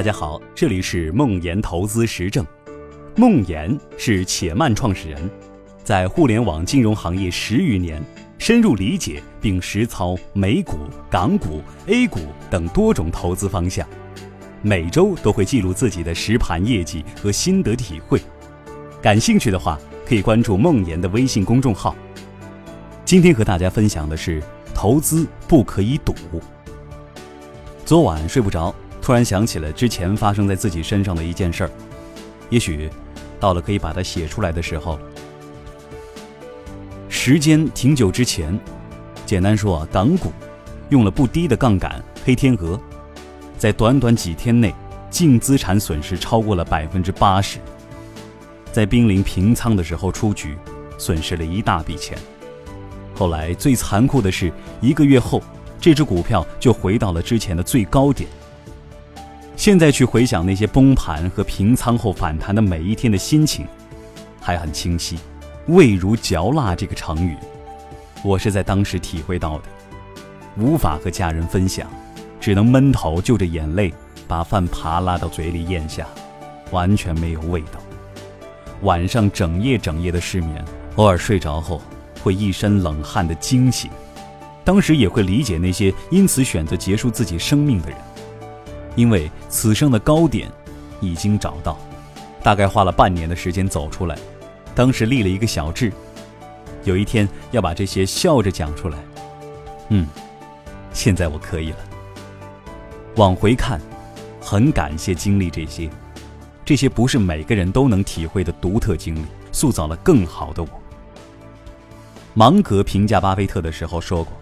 大家好，这里是梦岩投资实证。梦岩是且慢创始人，在互联网金融行业十余年，深入理解并实操美股、港股、A 股等多种投资方向，每周都会记录自己的实盘业绩和心得体会。感兴趣的话，可以关注梦岩的微信公众号。今天和大家分享的是：投资不可以赌。昨晚睡不着。突然想起了之前发生在自己身上的一件事儿，也许到了可以把它写出来的时候。时间挺久之前，简单说啊，港股用了不低的杠杆，黑天鹅，在短短几天内净资产损失超过了百分之八十，在濒临平仓的时候出局，损失了一大笔钱。后来最残酷的是，一个月后，这只股票就回到了之前的最高点。现在去回想那些崩盘和平仓后反弹的每一天的心情，还很清晰。味如嚼蜡这个成语，我是在当时体会到的，无法和家人分享，只能闷头就着眼泪把饭扒拉到嘴里咽下，完全没有味道。晚上整夜整夜的失眠，偶尔睡着后会一身冷汗的惊醒，当时也会理解那些因此选择结束自己生命的人。因为此生的高点已经找到，大概花了半年的时间走出来。当时立了一个小志，有一天要把这些笑着讲出来。嗯，现在我可以了。往回看，很感谢经历这些，这些不是每个人都能体会的独特经历，塑造了更好的我。芒格评价巴菲特的时候说过，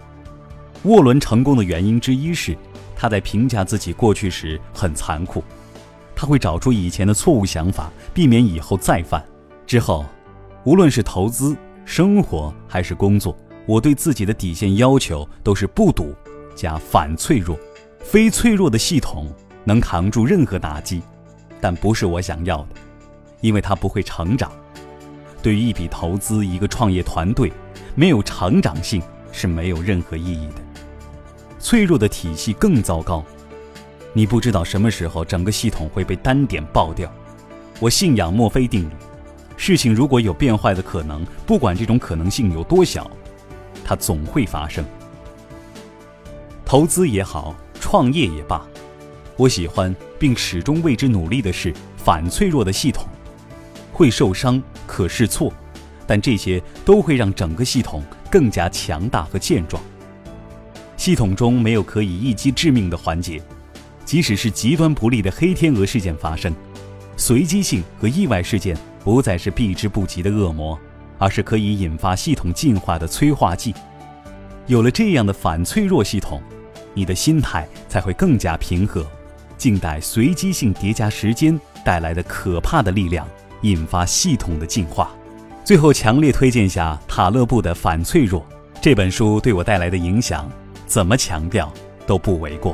沃伦成功的原因之一是。他在评价自己过去时很残酷，他会找出以前的错误想法，避免以后再犯。之后，无论是投资、生活还是工作，我对自己的底线要求都是不赌加反脆弱。非脆弱的系统能扛住任何打击，但不是我想要的，因为它不会成长。对于一笔投资、一个创业团队，没有成长性是没有任何意义的。脆弱的体系更糟糕，你不知道什么时候整个系统会被单点爆掉。我信仰墨菲定律，事情如果有变坏的可能，不管这种可能性有多小，它总会发生。投资也好，创业也罢，我喜欢并始终为之努力的是反脆弱的系统。会受伤，可试错，但这些都会让整个系统更加强大和健壮。系统中没有可以一击致命的环节，即使是极端不利的黑天鹅事件发生，随机性和意外事件不再是避之不及的恶魔，而是可以引发系统进化的催化剂。有了这样的反脆弱系统，你的心态才会更加平和，静待随机性叠加时间带来的可怕的力量引发系统的进化。最后，强烈推荐下塔勒布的《反脆弱》这本书对我带来的影响。怎么强调都不为过。